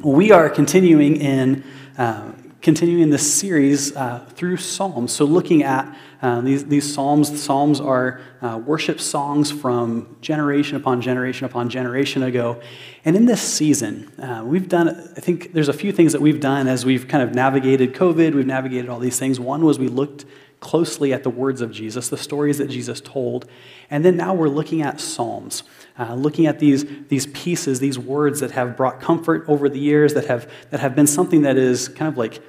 We are continuing in uh, continuing this series uh, through Psalms. So, looking at uh, these, these Psalms, Psalms are uh, worship songs from generation upon generation upon generation ago. And in this season, uh, we've done, I think there's a few things that we've done as we've kind of navigated COVID, we've navigated all these things. One was we looked closely at the words of Jesus, the stories that Jesus told. And then now we're looking at Psalms, uh, looking at these, these pieces, these words that have brought comfort over the years, that have, that have been something that is kind of like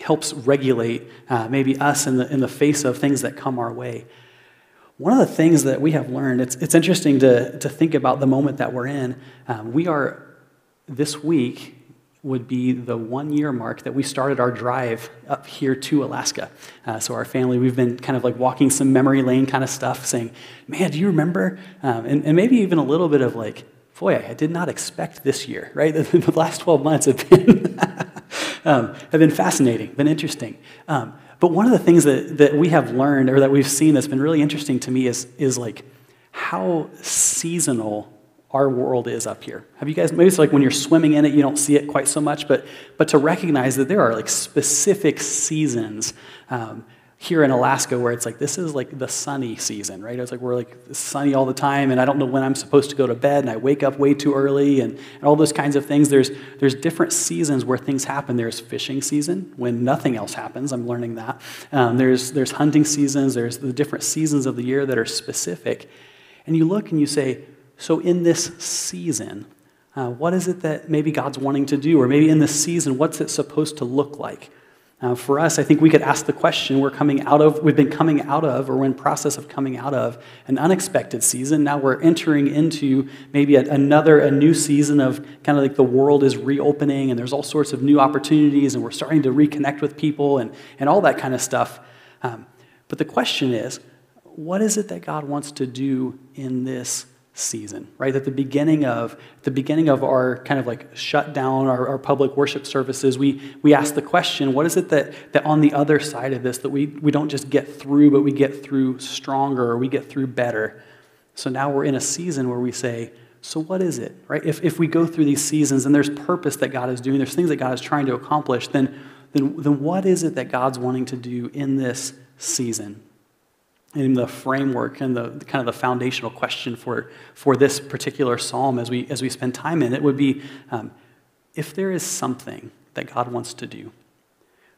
helps regulate uh, maybe us in the, in the face of things that come our way. One of the things that we have learned, it's, it's interesting to, to think about the moment that we're in. Um, we are, this week, would be the one year mark that we started our drive up here to Alaska. Uh, so, our family, we've been kind of like walking some memory lane kind of stuff, saying, Man, do you remember? Um, and, and maybe even a little bit of like, Boy, I did not expect this year, right? The, last 12 months have been, um, have been fascinating, been interesting. Um, but one of the things that, that we have learned or that we've seen that's been really interesting to me is, is like how seasonal our world is up here. Have you guys, maybe it's like when you're swimming in it, you don't see it quite so much, but, but to recognize that there are like specific seasons um, here in Alaska where it's like, this is like the sunny season, right? It's like we're like sunny all the time and I don't know when I'm supposed to go to bed and I wake up way too early and, and all those kinds of things. There's, there's different seasons where things happen. There's fishing season when nothing else happens. I'm learning that. Um, there's, there's hunting seasons. There's the different seasons of the year that are specific. And you look and you say, so, in this season, uh, what is it that maybe God's wanting to do? Or maybe in this season, what's it supposed to look like? Uh, for us, I think we could ask the question we're coming out of, we've been coming out of, or we're in process of coming out of an unexpected season. Now we're entering into maybe a, another, a new season of kind of like the world is reopening and there's all sorts of new opportunities and we're starting to reconnect with people and, and all that kind of stuff. Um, but the question is, what is it that God wants to do in this season, right? At the beginning of the beginning of our kind of like shut down our, our, public worship services, we we ask the question, what is it that that on the other side of this that we we don't just get through, but we get through stronger or we get through better. So now we're in a season where we say, so what is it, right? If if we go through these seasons and there's purpose that God is doing, there's things that God is trying to accomplish, then then then what is it that God's wanting to do in this season? In the framework and the kind of the foundational question for, for this particular psalm as we, as we spend time in it would be um, if there is something that God wants to do,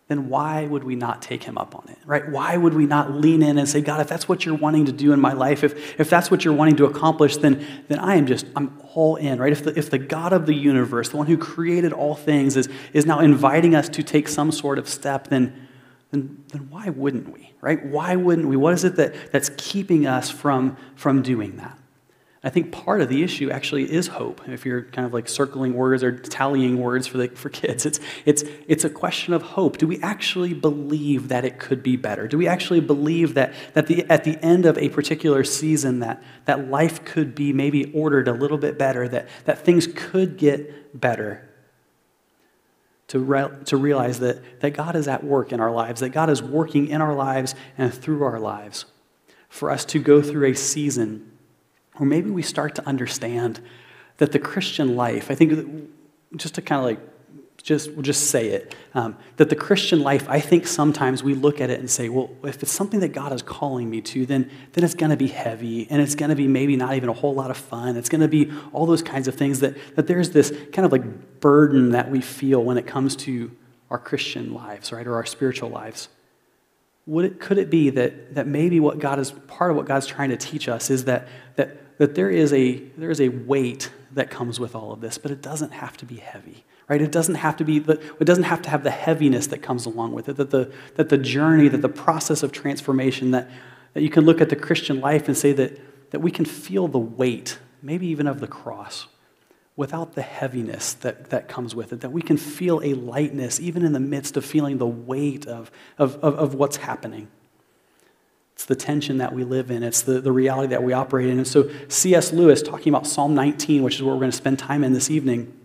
then why would we not take him up on it, right? Why would we not lean in and say, God, if that's what you're wanting to do in my life, if, if that's what you're wanting to accomplish, then, then I am just, I'm all in, right? If the, if the God of the universe, the one who created all things, is, is now inviting us to take some sort of step, then, then, then why wouldn't we, right? Why wouldn't we? What is it that, that's keeping us from, from doing that? I think part of the issue actually is hope. If you're kind of like circling words or tallying words for, the, for kids, it's, it's, it's a question of hope. Do we actually believe that it could be better? Do we actually believe that, that the, at the end of a particular season that, that life could be maybe ordered a little bit better, that, that things could get better? To, re- to realize that, that God is at work in our lives, that God is working in our lives and through our lives. For us to go through a season where maybe we start to understand that the Christian life, I think just to kind of like just we'll just say it um, that the christian life i think sometimes we look at it and say well if it's something that god is calling me to then then it's going to be heavy and it's going to be maybe not even a whole lot of fun. It's going to be all those kinds of things that that there's this kind of like burden that we feel when it comes to our christian lives right or our spiritual lives. Would it, could it be that, that maybe what god is part of what god's trying to teach us is that that that there is a there is a weight that comes with all of this but it doesn't have to be heavy right? It doesn't have to be, the, it doesn't have to have the heaviness that comes along with it, that the, that the journey, that the process of transformation, that, that you can look at the Christian life and say that, that we can feel the weight, maybe even of the cross, without the heaviness that, that comes with it, that we can feel a lightness even in the midst of feeling the weight of, of, of, of what's happening. It's the tension that we live in. It's the, the reality that we operate in. And so C.S. Lewis, talking about Psalm 19, which is what we're going to spend time in this evening,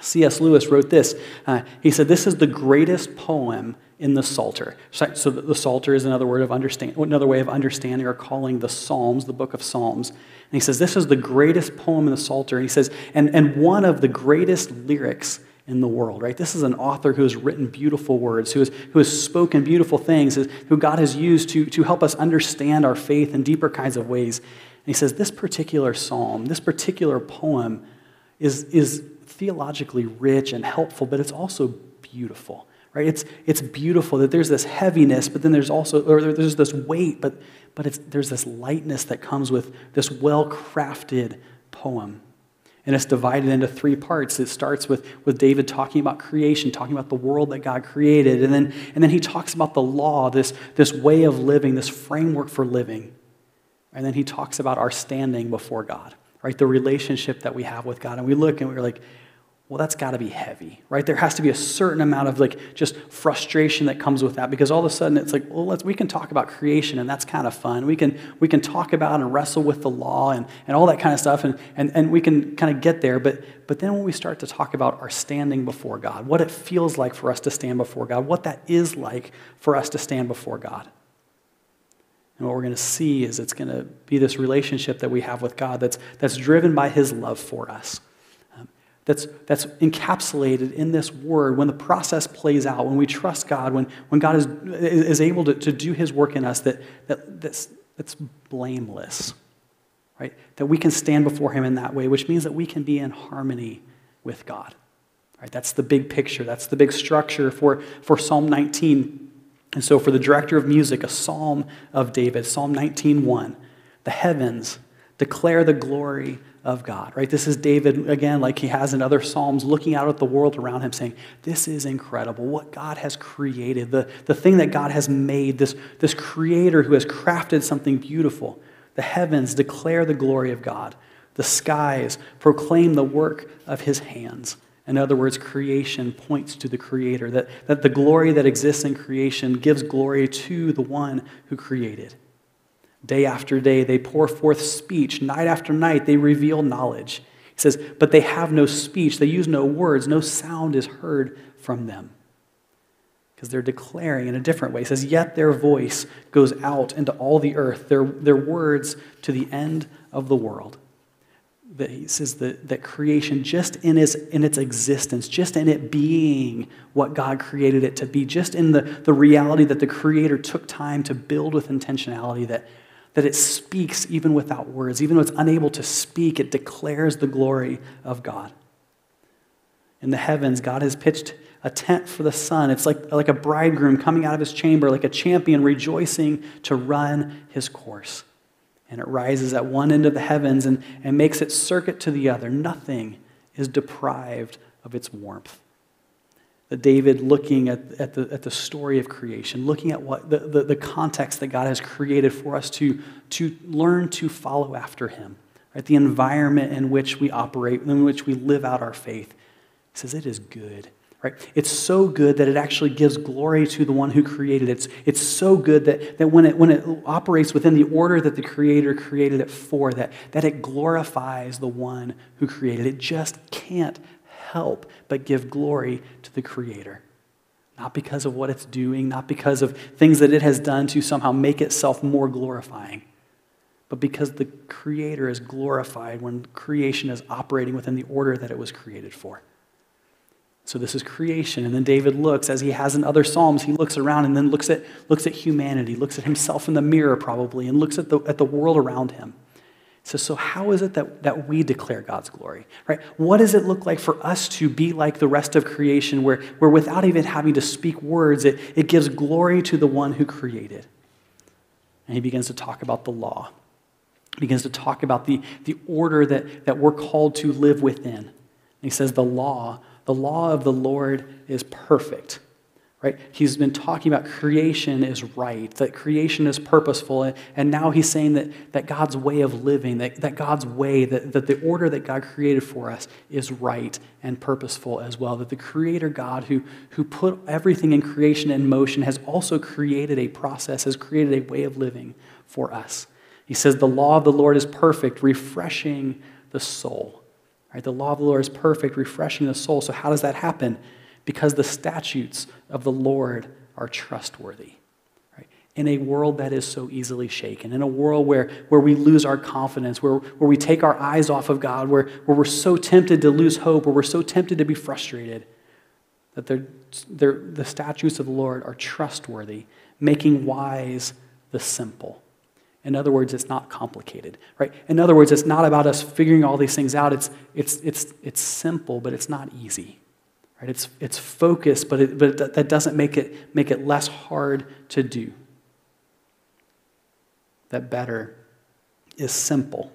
C.S. Lewis wrote this. Uh, he said, This is the greatest poem in the Psalter. So the Psalter is another word of understand, another way of understanding or calling the Psalms, the book of Psalms. And he says, This is the greatest poem in the Psalter. And he says, and, and one of the greatest lyrics in the world, right? This is an author who has written beautiful words, who has, who has spoken beautiful things, who God has used to, to help us understand our faith in deeper kinds of ways. And he says, This particular psalm, this particular poem is, is theologically rich and helpful, but it's also beautiful, right? It's, it's beautiful that there's this heaviness, but then there's also, or there's this weight, but, but it's, there's this lightness that comes with this well crafted poem. And it's divided into three parts. It starts with, with David talking about creation, talking about the world that God created. And then, and then he talks about the law, this, this way of living, this framework for living. And then he talks about our standing before God, right? The relationship that we have with God. And we look and we're like, well, that's got to be heavy, right? There has to be a certain amount of like just frustration that comes with that because all of a sudden it's like, well, let's, we can talk about creation and that's kind of fun. We can, we can talk about and wrestle with the law and, and all that kind of stuff and, and, and we can kind of get there. But, but then when we start to talk about our standing before God, what it feels like for us to stand before God, what that is like for us to stand before God. And what we're going to see is it's going to be this relationship that we have with God that's, that's driven by his love for us that's, that's encapsulated in this word when the process plays out, when we trust God, when, when God is, is able to, to do his work in us, that, that, that's, that's blameless, right? That we can stand before him in that way, which means that we can be in harmony with God. Right? That's the big picture. That's the big structure for, for Psalm 19. And so for the director of music, a psalm of David, Psalm 19.1, the heavens declare the glory of God, right? This is David, again, like he has in other Psalms, looking out at the world around him, saying, This is incredible. What God has created, the, the thing that God has made, this, this creator who has crafted something beautiful. The heavens declare the glory of God, the skies proclaim the work of his hands. In other words, creation points to the Creator, that, that the glory that exists in creation gives glory to the one who created. Day after day, they pour forth speech. Night after night, they reveal knowledge. He says, But they have no speech. They use no words. No sound is heard from them. Because they're declaring in a different way. He says, Yet their voice goes out into all the earth, their, their words to the end of the world. That he says that, that creation, just in its, in its existence, just in it being what God created it to be, just in the, the reality that the Creator took time to build with intentionality, that that it speaks even without words. Even though it's unable to speak, it declares the glory of God. In the heavens, God has pitched a tent for the sun. It's like, like a bridegroom coming out of his chamber, like a champion rejoicing to run his course. And it rises at one end of the heavens and, and makes its circuit to the other. Nothing is deprived of its warmth that David, looking at, at, the, at the story of creation, looking at what the, the, the, context that God has created for us to, to learn to follow after him, right? the environment in which we operate, in which we live out our faith, says it is good. Right? It's so good that it actually gives glory to the one who created it. It's, it's so good that, that when, it, when it operates within the order that the Creator created it for, that, that it glorifies the one who created it. It just can't help but give glory to the Creator. Not because of what it's doing, not because of things that it has done to somehow make itself more glorifying, but because the Creator is glorified when creation is operating within the order that it was created for. So this is creation. And then David looks, as he has in other Psalms, he looks around and then looks at, looks at humanity, looks at himself in the mirror probably, and looks at the, at the world around him. So, so how is it that, that we declare God's glory? Right? What does it look like for us to be like the rest of creation, where, where without even having to speak words, it, it gives glory to the one who created? And he begins to talk about the law. He begins to talk about the, the order that, that we're called to live within. And he says, the law, the law of the Lord is perfect Right? He's been talking about creation is right, that creation is purposeful, and now he's saying that, that God's way of living, that, that God's way, that, that the order that God created for us is right and purposeful as well. That the Creator God who, who put everything in creation in motion has also created a process, has created a way of living for us. He says, The law of the Lord is perfect, refreshing the soul. Right? The law of the Lord is perfect, refreshing the soul. So, how does that happen? Because the statutes of the Lord are trustworthy. Right? In a world that is so easily shaken, in a world where, where we lose our confidence, where, where we take our eyes off of God, where, where we're so tempted to lose hope, where we're so tempted to be frustrated, that they're, they're, the statutes of the Lord are trustworthy, making wise the simple. In other words, it's not complicated, right? In other words, it's not about us figuring all these things out. It's, it's, it's, it's simple, but it's not easy, right? It's, it's focused, but, it, but that doesn't make it, make it less hard to do. That better is simple.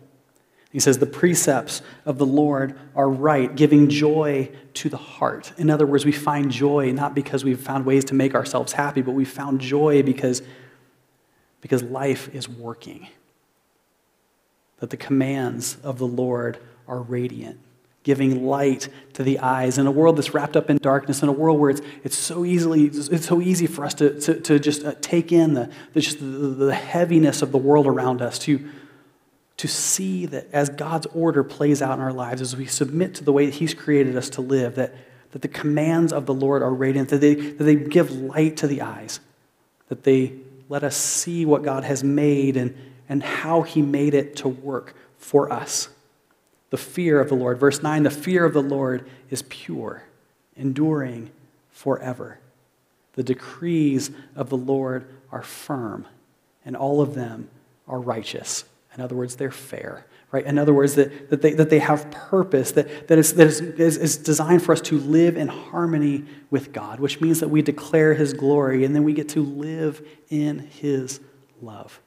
He says, The precepts of the Lord are right, giving joy to the heart. In other words, we find joy not because we've found ways to make ourselves happy, but we found joy because because life is working. That the commands of the Lord are radiant, giving light to the eyes. In a world that's wrapped up in darkness, in a world where it's, it's, so, easily, it's so easy for us to, to, to just uh, take in the, the, just the, the heaviness of the world around us, to, to see that as God's order plays out in our lives, as we submit to the way that He's created us to live, that, that the commands of the Lord are radiant, that they, that they give light to the eyes, that they let us see what God has made and, and how He made it to work for us. The fear of the Lord. Verse 9 the fear of the Lord is pure, enduring forever. The decrees of the Lord are firm, and all of them are righteous. In other words, they're fair right? In other words, that, that, they, that they have purpose, that, that, is, that is, is, designed for us to live in harmony with God, which means that we declare His glory and then we get to live in His love.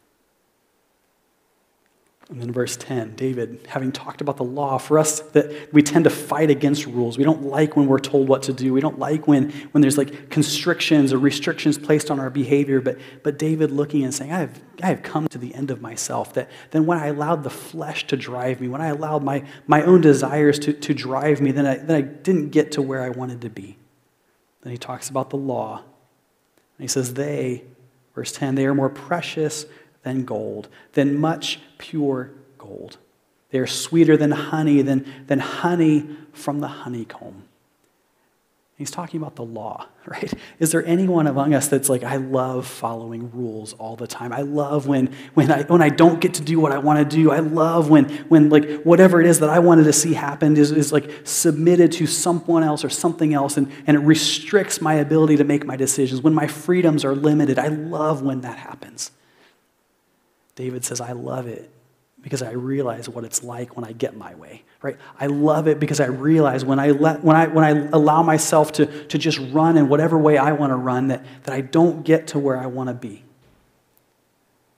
And then verse 10, David, having talked about the law, for us that we tend to fight against rules. We don't like when we're told what to do. We don't like when, when there's like constrictions or restrictions placed on our behavior. But, but David looking and saying, I have, I have come to the end of myself. That then when I allowed the flesh to drive me, when I allowed my, my own desires to, to drive me, then I, then I didn't get to where I wanted to be. Then he talks about the law. And he says, They, verse 10, they are more precious than gold, than much pure gold. They are sweeter than honey, than, than honey from the honeycomb. He's talking about the law, right? Is there anyone among us that's like, I love following rules all the time. I love when, when, I, when I don't get to do what I want to do. I love when, when like whatever it is that I wanted to see happen is, is like submitted to someone else or something else and, and it restricts my ability to make my decisions. When my freedoms are limited, I love when that happens. David says, I love it because I realize what it's like when I get my way, right? I love it because I realize when I, let, when I, when I allow myself to, to just run in whatever way I want to run, that, that I don't get to where I want to be.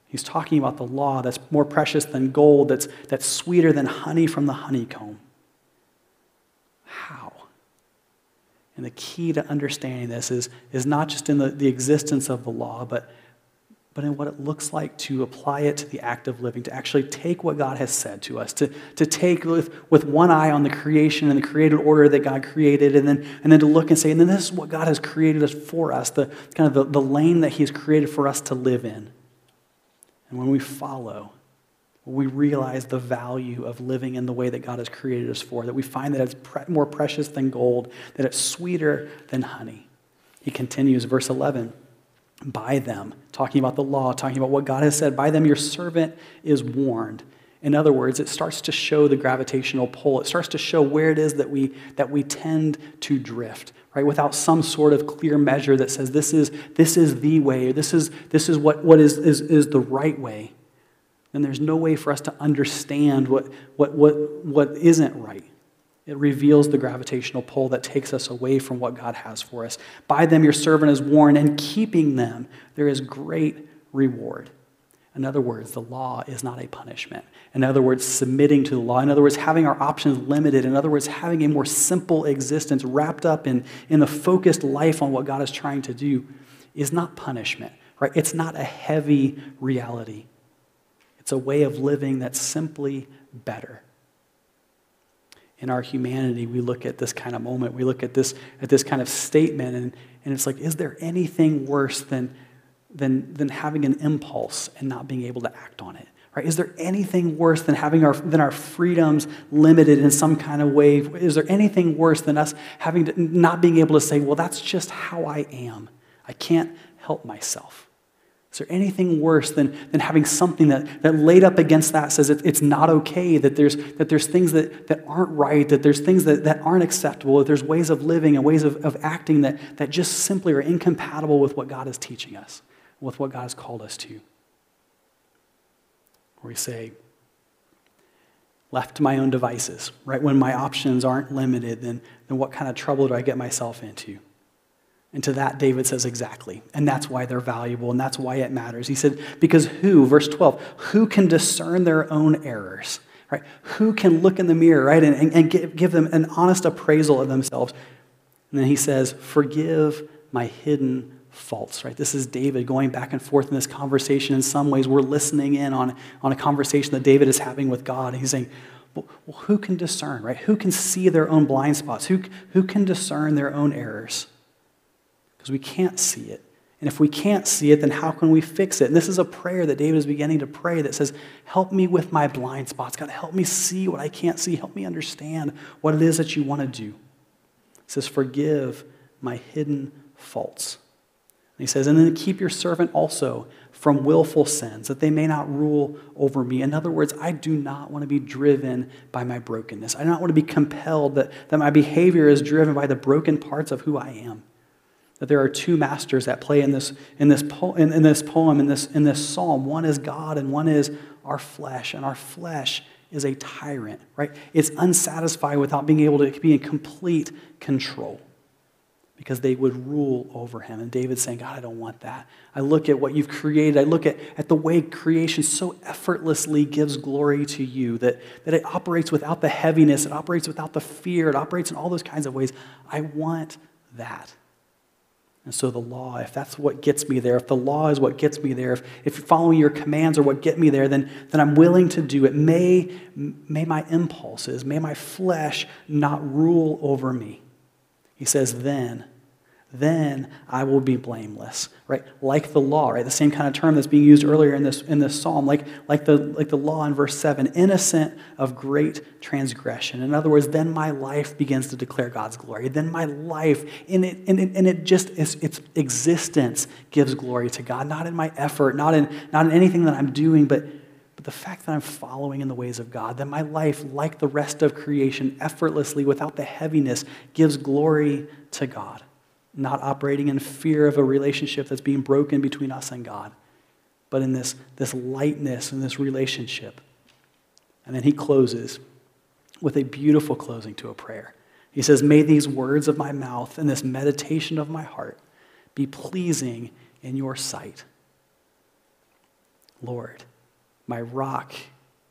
He's talking about the law that's more precious than gold, that's, that's sweeter than honey from the honeycomb. How? And the key to understanding this is, is not just in the, the existence of the law, but but in what it looks like to apply it to the act of living, to actually take what God has said to us, to, to take with, with one eye on the creation and the created order that God created, and then, and then to look and say, and then this is what God has created us for us, the kind of the, the lane that He has created for us to live in. And when we follow, we realize the value of living in the way that God has created us for, that we find that it's pre- more precious than gold, that it's sweeter than honey. He continues, verse 11 by them, talking about the law, talking about what God has said. By them, your servant is warned. In other words, it starts to show the gravitational pull. It starts to show where it is that we, that we tend to drift, right? Without some sort of clear measure that says this is, this is the way, this is, this is what, what is, is, is the right way. Then there's no way for us to understand what, what, what, what isn't right. It reveals the gravitational pull that takes us away from what God has for us. By them, your servant is warned, and keeping them, there is great reward. In other words, the law is not a punishment. In other words, submitting to the law. In other words, having our options limited. In other words, having a more simple existence wrapped up in, in the focused life on what God is trying to do is not punishment, right? It's not a heavy reality. It's a way of living that's simply better in our humanity, we look at this kind of moment, we look at this, at this kind of statement, and, and it's like, is there anything worse than, than, than having an impulse and not being able to act on it? Right? Is there anything worse than having our, than our freedoms limited in some kind of way? Is there anything worse than us having to, not being able to say, well, that's just how I am? I can't help myself. Is there anything worse than, than having something that, that laid up against that says it, it's not okay, that there's, that there's things that, that aren't right, that there's things that, that aren't acceptable, that there's ways of living and ways of, of acting that, that just simply are incompatible with what God is teaching us, with what God has called us to? Or we say, left to my own devices, right? When my options aren't limited, then, then what kind of trouble do I get myself into? And to that, David says exactly. And that's why they're valuable and that's why it matters. He said, because who, verse 12, who can discern their own errors? Right? Who can look in the mirror, right, and, and give, give them an honest appraisal of themselves? And then he says, forgive my hidden faults, right? This is David going back and forth in this conversation. In some ways, we're listening in on, on a conversation that David is having with God. And he's saying, well, who can discern, right? Who can see their own blind spots? Who, who can discern their own errors? Because we can't see it. And if we can't see it, then how can we fix it? And this is a prayer that David is beginning to pray that says, Help me with my blind spots. God, help me see what I can't see. Help me understand what it is that you want to do. It says, Forgive my hidden faults. And he says, And then keep your servant also from willful sins, that they may not rule over me. In other words, I do not want to be driven by my brokenness. I do not want to be compelled that, that my behavior is driven by the broken parts of who I am that there are two masters at play in this, in this, po- in, in this poem, in this, in this psalm. One is God and one is our flesh. And our flesh is a tyrant, right? It's unsatisfied without being able to be in complete control because they would rule over him. And David's saying, God, I don't want that. I look at what you've created. I look at, at the way creation so effortlessly gives glory to you, that, that it operates without the heaviness, it operates without the fear, it operates in all those kinds of ways. I want that. And so the law, if that's what gets me there, if the law is what gets me there, if, if following your commands are what get me there, then, then I'm willing to do it. May, may my impulses, may my flesh not rule over me. He says, then then I will be blameless, right? Like the law, right? The same kind of term that's being used earlier in this, in this psalm, like, like, the, like the law in verse 7, innocent of great transgression. In other words, then my life begins to declare God's glory. Then my life, in it, and it, in it just, its, its existence gives glory to God, not in my effort, not in, not in anything that I'm doing, but, but the fact that I'm following in the ways of God, that my life, like the rest of creation, effortlessly, without the heaviness, gives glory to God not operating in fear of a relationship that's being broken between us and God, but in this, this lightness and this relationship. And then he closes with a beautiful closing to a prayer. He says, May these words of my mouth and this meditation of my heart be pleasing in your sight. Lord, my rock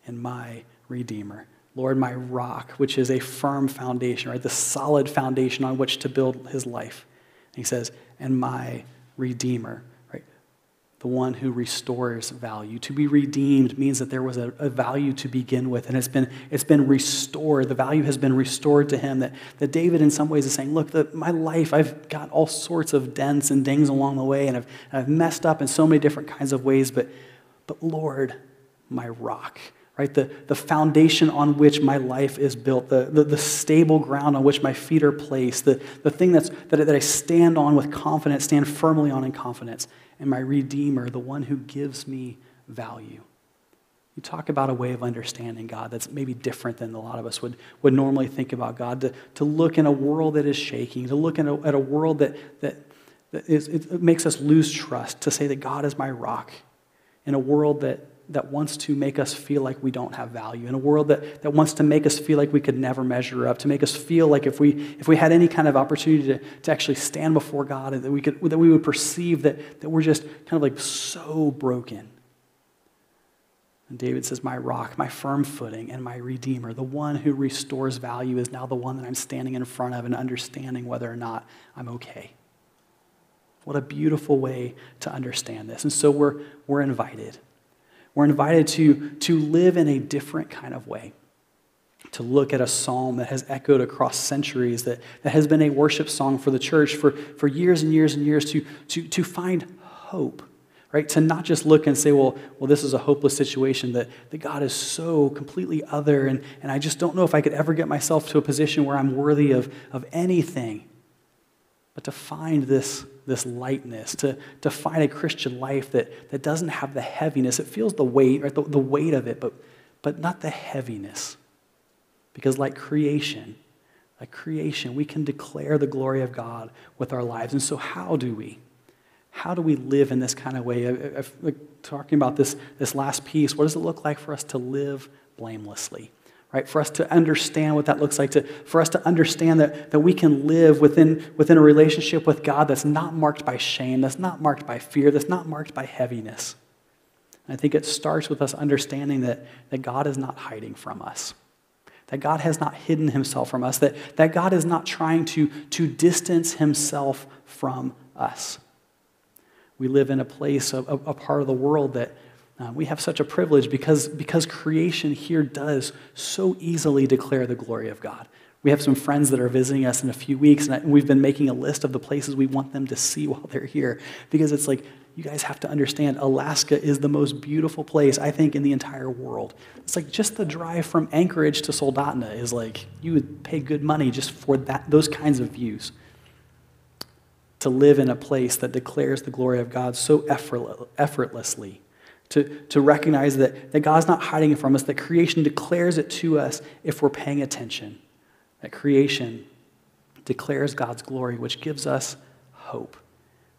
and my redeemer. Lord, my rock, which is a firm foundation, right? The solid foundation on which to build his life. He says, and my Redeemer, right? The one who restores value. To be redeemed means that there was a, a, value to begin with, and it's been, it's been restored. The value has been restored to him. That, that David, in some ways, is saying, Look, the, my life, I've got all sorts of dents and dings along the way, and I've, and I've messed up in so many different kinds of ways, but, but Lord, my rock, right? The, the foundation on which my life is built, the, the, the, stable ground on which my feet are placed, the, the thing that's, that, that I stand on with confidence, stand firmly on in confidence, and my Redeemer, the one who gives me value. You talk about a way of understanding God that's maybe different than a lot of us would, would normally think about God, to, to look in a world that is shaking, to look in a, at a world that, that, that is, it makes us lose trust, to say that God is my rock, in a world that that wants to make us feel like we don't have value, in a world that, that wants to make us feel like we could never measure up, to make us feel like if we, if we had any kind of opportunity to, to actually stand before God, that we, could, that we would perceive that, that we're just kind of like so broken. And David says, My rock, my firm footing, and my redeemer, the one who restores value, is now the one that I'm standing in front of and understanding whether or not I'm okay. What a beautiful way to understand this. And so we're, we're invited we're invited to, to live in a different kind of way, to look at a psalm that has echoed across centuries, that, that has been a worship song for the church for, for years and years and years, to, to, to find hope, right? To not just look and say, well, well, this is a hopeless situation, that, that God is so completely other, and, and I just don't know if I could ever get myself to a position where I'm worthy of, of anything. But to find this, this lightness, to, to find a Christian life that, that doesn't have the heaviness. It feels the weight, right? the, the weight of it, but, but not the heaviness. Because, like creation, like creation, we can declare the glory of God with our lives. And so, how do we? How do we live in this kind of way? If, talking about this, this last piece, what does it look like for us to live blamelessly? Right? For us to understand what that looks like, to, for us to understand that, that we can live within, within a relationship with God that's not marked by shame, that's not marked by fear, that's not marked by heaviness. I think it starts with us understanding that, that God is not hiding from us that God has not hidden himself from us, that, that God is not trying to, to distance himself from us. We live in a place, a, a part of the world that uh, we have such a privilege because, because creation here does so easily declare the glory of God. We have some friends that are visiting us in a few weeks, and we've been making a list of the places we want them to see while they're here because it's like you guys have to understand Alaska is the most beautiful place, I think, in the entire world. It's like just the drive from Anchorage to Soldotna is like you would pay good money just for that, those kinds of views. To live in a place that declares the glory of God so effortlessly. To, to recognize that, that God's not hiding it from us, that creation declares it to us if we're paying attention. That creation declares God's glory, which gives us hope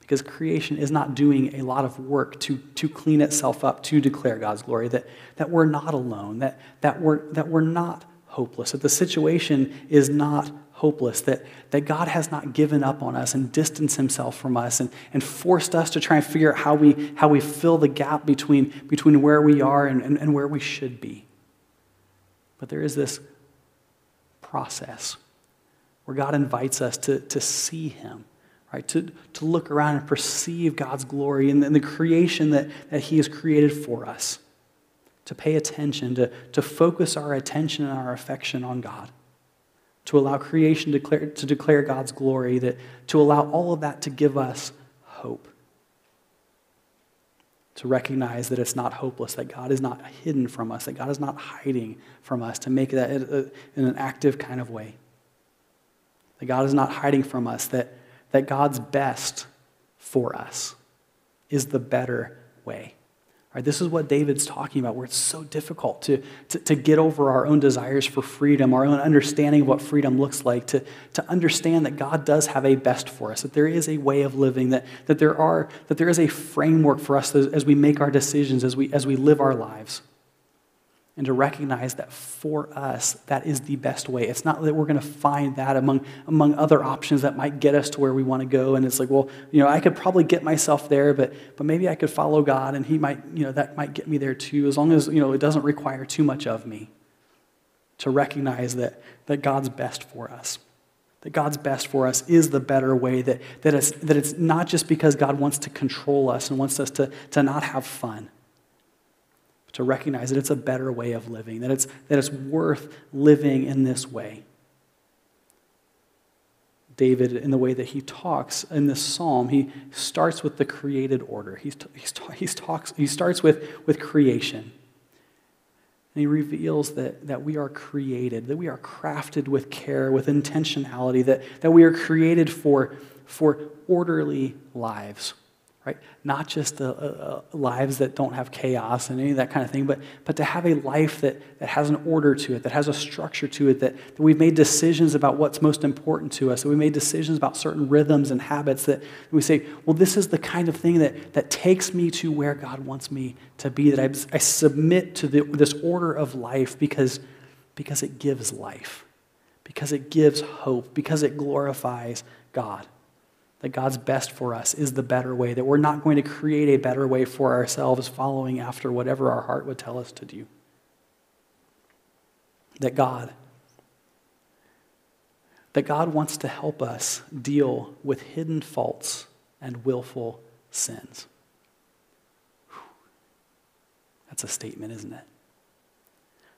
because creation is not doing a lot of work to, to clean itself up to declare God's glory, that, that we're not alone, that, that, we're, that we're not hopeless, that the situation is not hopeless, that, that God has not given up on us and distanced himself from us and, and forced us to try and figure out how we, how we fill the gap between, between where we are and, and, and where we should be. But there is this process where God invites us to, to see him right? To, to look around and perceive God's glory and, and the creation that, that He has created for us. To pay attention, to, to focus our attention and our affection on God. To allow creation to declare, to declare God's glory, that, to allow all of that to give us hope. To recognize that it's not hopeless, that God is not hidden from us, that God is not hiding from us, to make that in an active kind of way. That God is not hiding from us, that that God's best for us is the better way. Right, this is what David's talking about, where it's so difficult to, to, to, get over our own desires for freedom, our own understanding of what freedom looks like, to, to understand that God does have a best for us, that there is a way of living, that, that, there, are, that there is a framework for us as, as we make our decisions, as we, as we live our lives and to recognize that for us, that is the best way. It's not that we're going to find that among, among other options that might get us to where we want to go. And it's like, well, you know, I could probably get myself there, but, but maybe I could follow God and He might, you know, that might get me there too, as long as, you know, it doesn't require too much of me. To recognize that, that God's best for us. That God's best for us is the better way, that, that, it's, that it's not just because God wants to control us and wants us to, to not have fun to recognize that it's a better way of living, that it's, that it's worth living in this way. David, in the way that he talks in this psalm, he starts with the created order. He's, he's, he's talks, he starts with, with creation. And he reveals that, that we are created, that we are crafted with care, with intentionality, that, that we are created for, for orderly lives right? Not just uh, uh, lives that don't have chaos and any of that kind of thing, but, but to have a life that, that has an order to it, that has a structure to it, that, that we've made decisions about what's most important to us, that we made decisions about certain rhythms and habits that we say, well, this is the kind of thing that, that takes me to where God wants me to be, that I, I submit to the, this order of life because, because it gives life, because it gives hope, because it glorifies God that God's best for us is the better way, that we're not going to create a better way for ourselves following after whatever our heart would tell us to do. That God, that God wants to help us deal with hidden faults and willful sins. That's a statement, isn't it?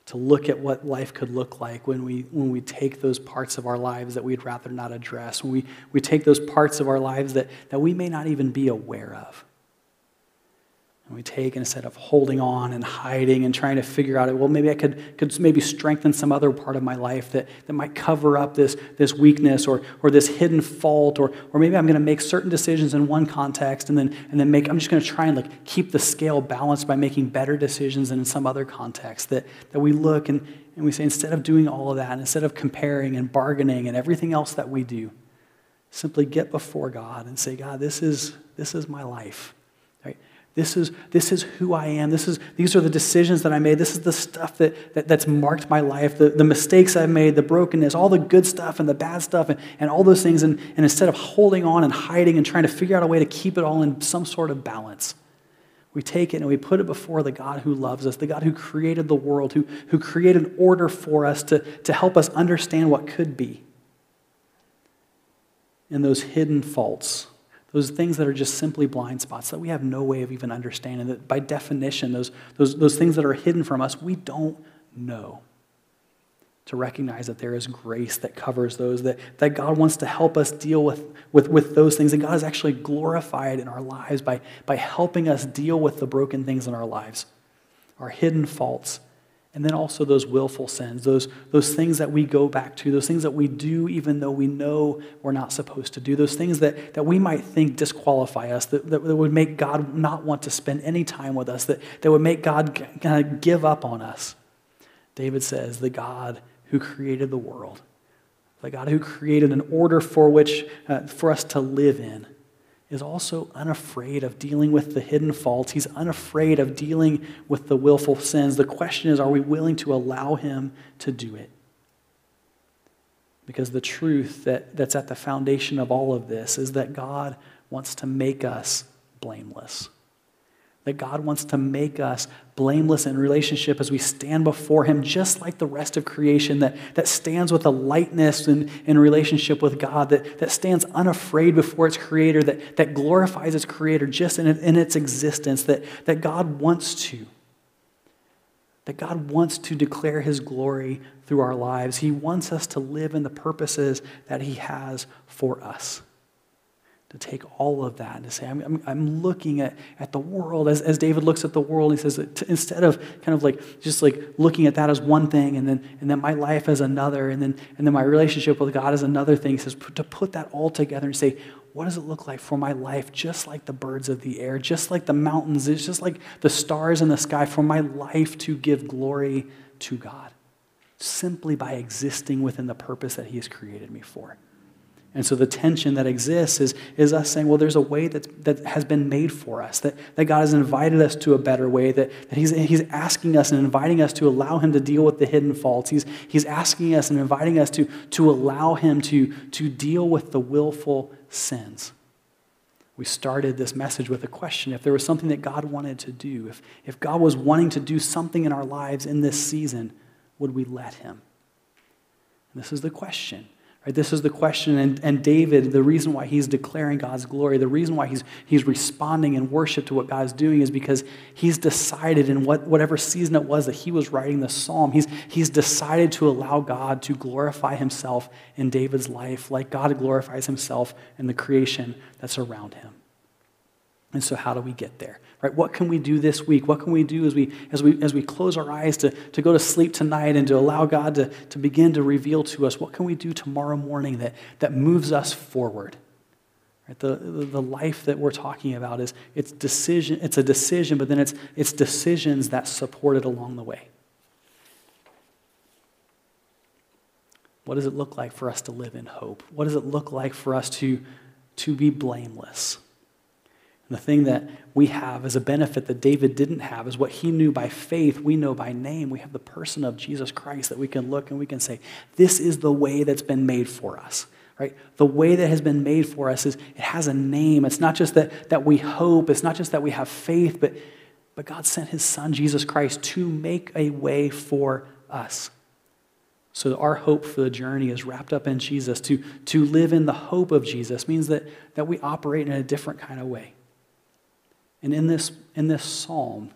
To look at what life could look like when we, when we take those parts of our lives that we'd rather not address, when we, we take those parts of our lives that, that we may not even be aware of. And we take, instead of holding on and hiding and trying to figure out, it, well, maybe I could, could maybe strengthen some other part of my life that, that might cover up this, this weakness or, or this hidden fault, or, or maybe I'm going to make certain decisions in one context and then, and then make, I'm just going to try and like keep the scale balanced by making better decisions in some other context. That, that we look and, and we say, instead of doing all of that, instead of comparing and bargaining and everything else that we do, simply get before God and say, God, this is, this is my life. This is, this is who I am. This is, these are the decisions that I made. This is the stuff that, that, that's marked my life, the, the mistakes I've made, the brokenness, all the good stuff and the bad stuff, and, and all those things. And, and instead of holding on and hiding and trying to figure out a way to keep it all in some sort of balance, we take it and we put it before the God who loves us, the God who created the world, who, who created order for us to, to help us understand what could be. And those hidden faults those things that are just simply blind spots that we have no way of even understanding, that by definition, those, those, those things that are hidden from us, we don't know. To recognize that there is grace that covers those, that, that God wants to help us deal with, with, with those things. And God is actually glorified in our lives by, by helping us deal with the broken things in our lives, our hidden faults, and then also those willful sins, those, those things that we go back to, those things that we do even though we know we're not supposed to do, those things that, that we might think disqualify us, that, that, that would make God not want to spend any time with us, that, that would make God kind of give up on us. David says, the God who created the world, the God who created an order for which, uh, for us to live in is also unafraid of dealing with the hidden faults. He's unafraid of dealing with the willful sins. The question is are we willing to allow him to do it? Because the truth that, that's at the foundation of all of this is that God wants to make us blameless that God wants to make us blameless in relationship as we stand before Him, just like the rest of creation that, that stands with a lightness in, in relationship with God, that, that stands unafraid before its Creator, that, that glorifies its Creator just in, in its existence, that, that God wants to. That God wants to declare His glory through our lives. He wants us to live in the purposes that He has for us to take all of that and to say, I'm, I'm, I'm, looking at, at the world as, as David looks at the world. He says, that instead of kind of like just like looking at that as one thing and then, and then my life as another and then, and then my relationship with God as another thing, he says, to put that all together and say, what does it look like for my life, just like the birds of the air, just like the mountains, it's just like the stars in the sky, for my life to give glory to God, simply by existing within the purpose that He has created me for. And so the tension that exists is, is us saying, well, there's a way that's, that has been made for us, that, that God has invited us to a better way, that, that he's, he's asking us and inviting us to allow Him to deal with the hidden faults. He's, he's asking us and inviting us to, to allow Him to, to deal with the willful sins. We started this message with a question. If there was something that God wanted to do, if, if God was wanting to do something in our lives in this season, would we let Him? And this is the question. Right, this is the question. And, and David, the reason why he's declaring God's glory, the reason why he's, he's responding in worship to what God's doing is because he's decided in what, whatever season it was that he was writing the psalm, he's, he's decided to allow God to glorify himself in David's life like God glorifies himself in the creation that's around him. And so, how do we get there? Right? What can we do this week? What can we do as we, as we, as we close our eyes to, to go to sleep tonight and to allow God to, to begin to reveal to us? What can we do tomorrow morning that, that moves us forward? Right? The, the life that we're talking about is it's, decision, it's a decision, but then it's, it's decisions that support it along the way. What does it look like for us to live in hope? What does it look like for us to, to be blameless? And the thing that we have as a benefit that David didn't have is what he knew by faith, we know by name. We have the person of Jesus Christ that we can look and we can say, this is the way that's been made for us. Right? The way that has been made for us is it has a name. It's not just that, that we hope, it's not just that we have faith, but, but God sent his son, Jesus Christ, to make a way for us. So our hope for the journey is wrapped up in Jesus. To, to live in the hope of Jesus means that, that we operate in a different kind of way. And in this, in this psalm,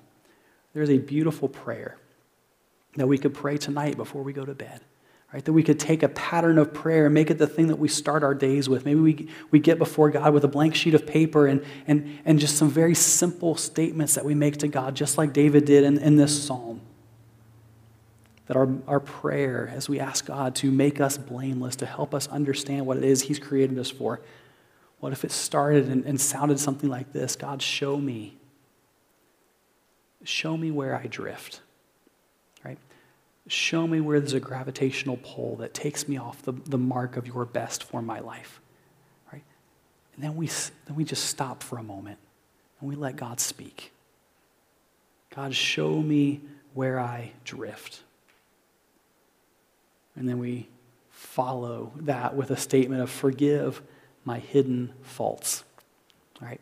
there's a beautiful prayer that we could pray tonight before we go to bed. right? That we could take a pattern of prayer and make it the thing that we start our days with. Maybe we, we get before God with a blank sheet of paper and, and, and just some very simple statements that we make to God, just like David did in, in this psalm. That our, our prayer, as we ask God to make us blameless, to help us understand what it is He's created us for, what if it started and, and sounded something like this God, show me. Show me where I drift right? show me where there's a gravitational pull that takes me off the, the mark of your best for my life. Right? And then we, then we just stop for a moment and we let God speak. God, show me where I drift. And then we follow that with a statement of forgive my hidden faults. All right?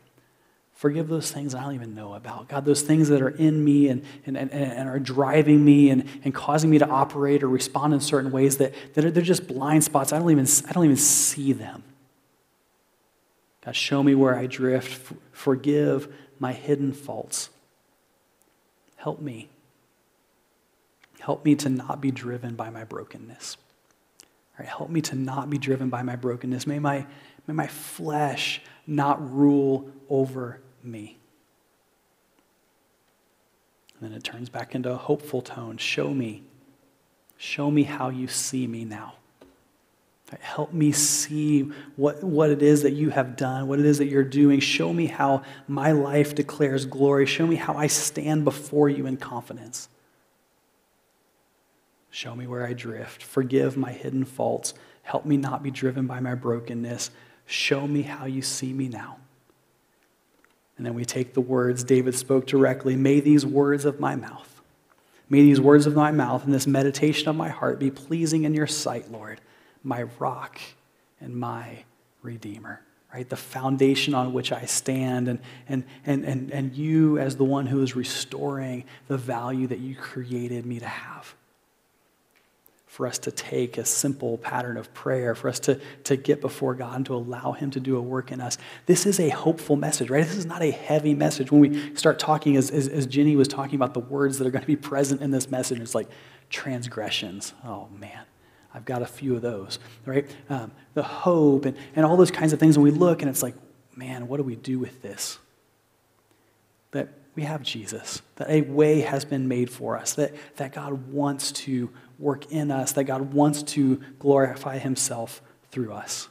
Forgive those things I don't even know about. God, those things that are in me and, and, and, and are driving me and, and causing me to operate or respond in certain ways that, that are, they're just blind spots. I don't, even, I don't even see them. God, show me where I drift. Forgive my hidden faults. Help me. Help me to not be driven by my brokenness. All right, help me to not be driven by my brokenness. May my, may my flesh not rule over me. And then it turns back into a hopeful tone. Show me. Show me how you see me now. Help me see what, what it is that you have done, what it is that you're doing. Show me how my life declares glory. Show me how I stand before you in confidence. Show me where I drift. Forgive my hidden faults. Help me not be driven by my brokenness. Show me how you see me now. And then we take the words David spoke directly May these words of my mouth, may these words of my mouth and this meditation of my heart be pleasing in your sight, Lord, my rock and my redeemer. Right? The foundation on which I stand, and, and, and, and, and you as the one who is restoring the value that you created me to have for us to take a simple pattern of prayer, for us to, to get before God and to allow Him to do a work in us. This is a hopeful message, right? This is not a heavy message. When we start talking, as, as, as Jenny was talking about the words that are going to be present in this message, it's like transgressions. Oh, man. I've got a few of those, right? Um, the hope and, and all those kinds of things. And we look and it's like, man, what do we do with this? That we have Jesus, that a way has been made for us, that, that God wants to work in us, that God wants to glorify himself through us.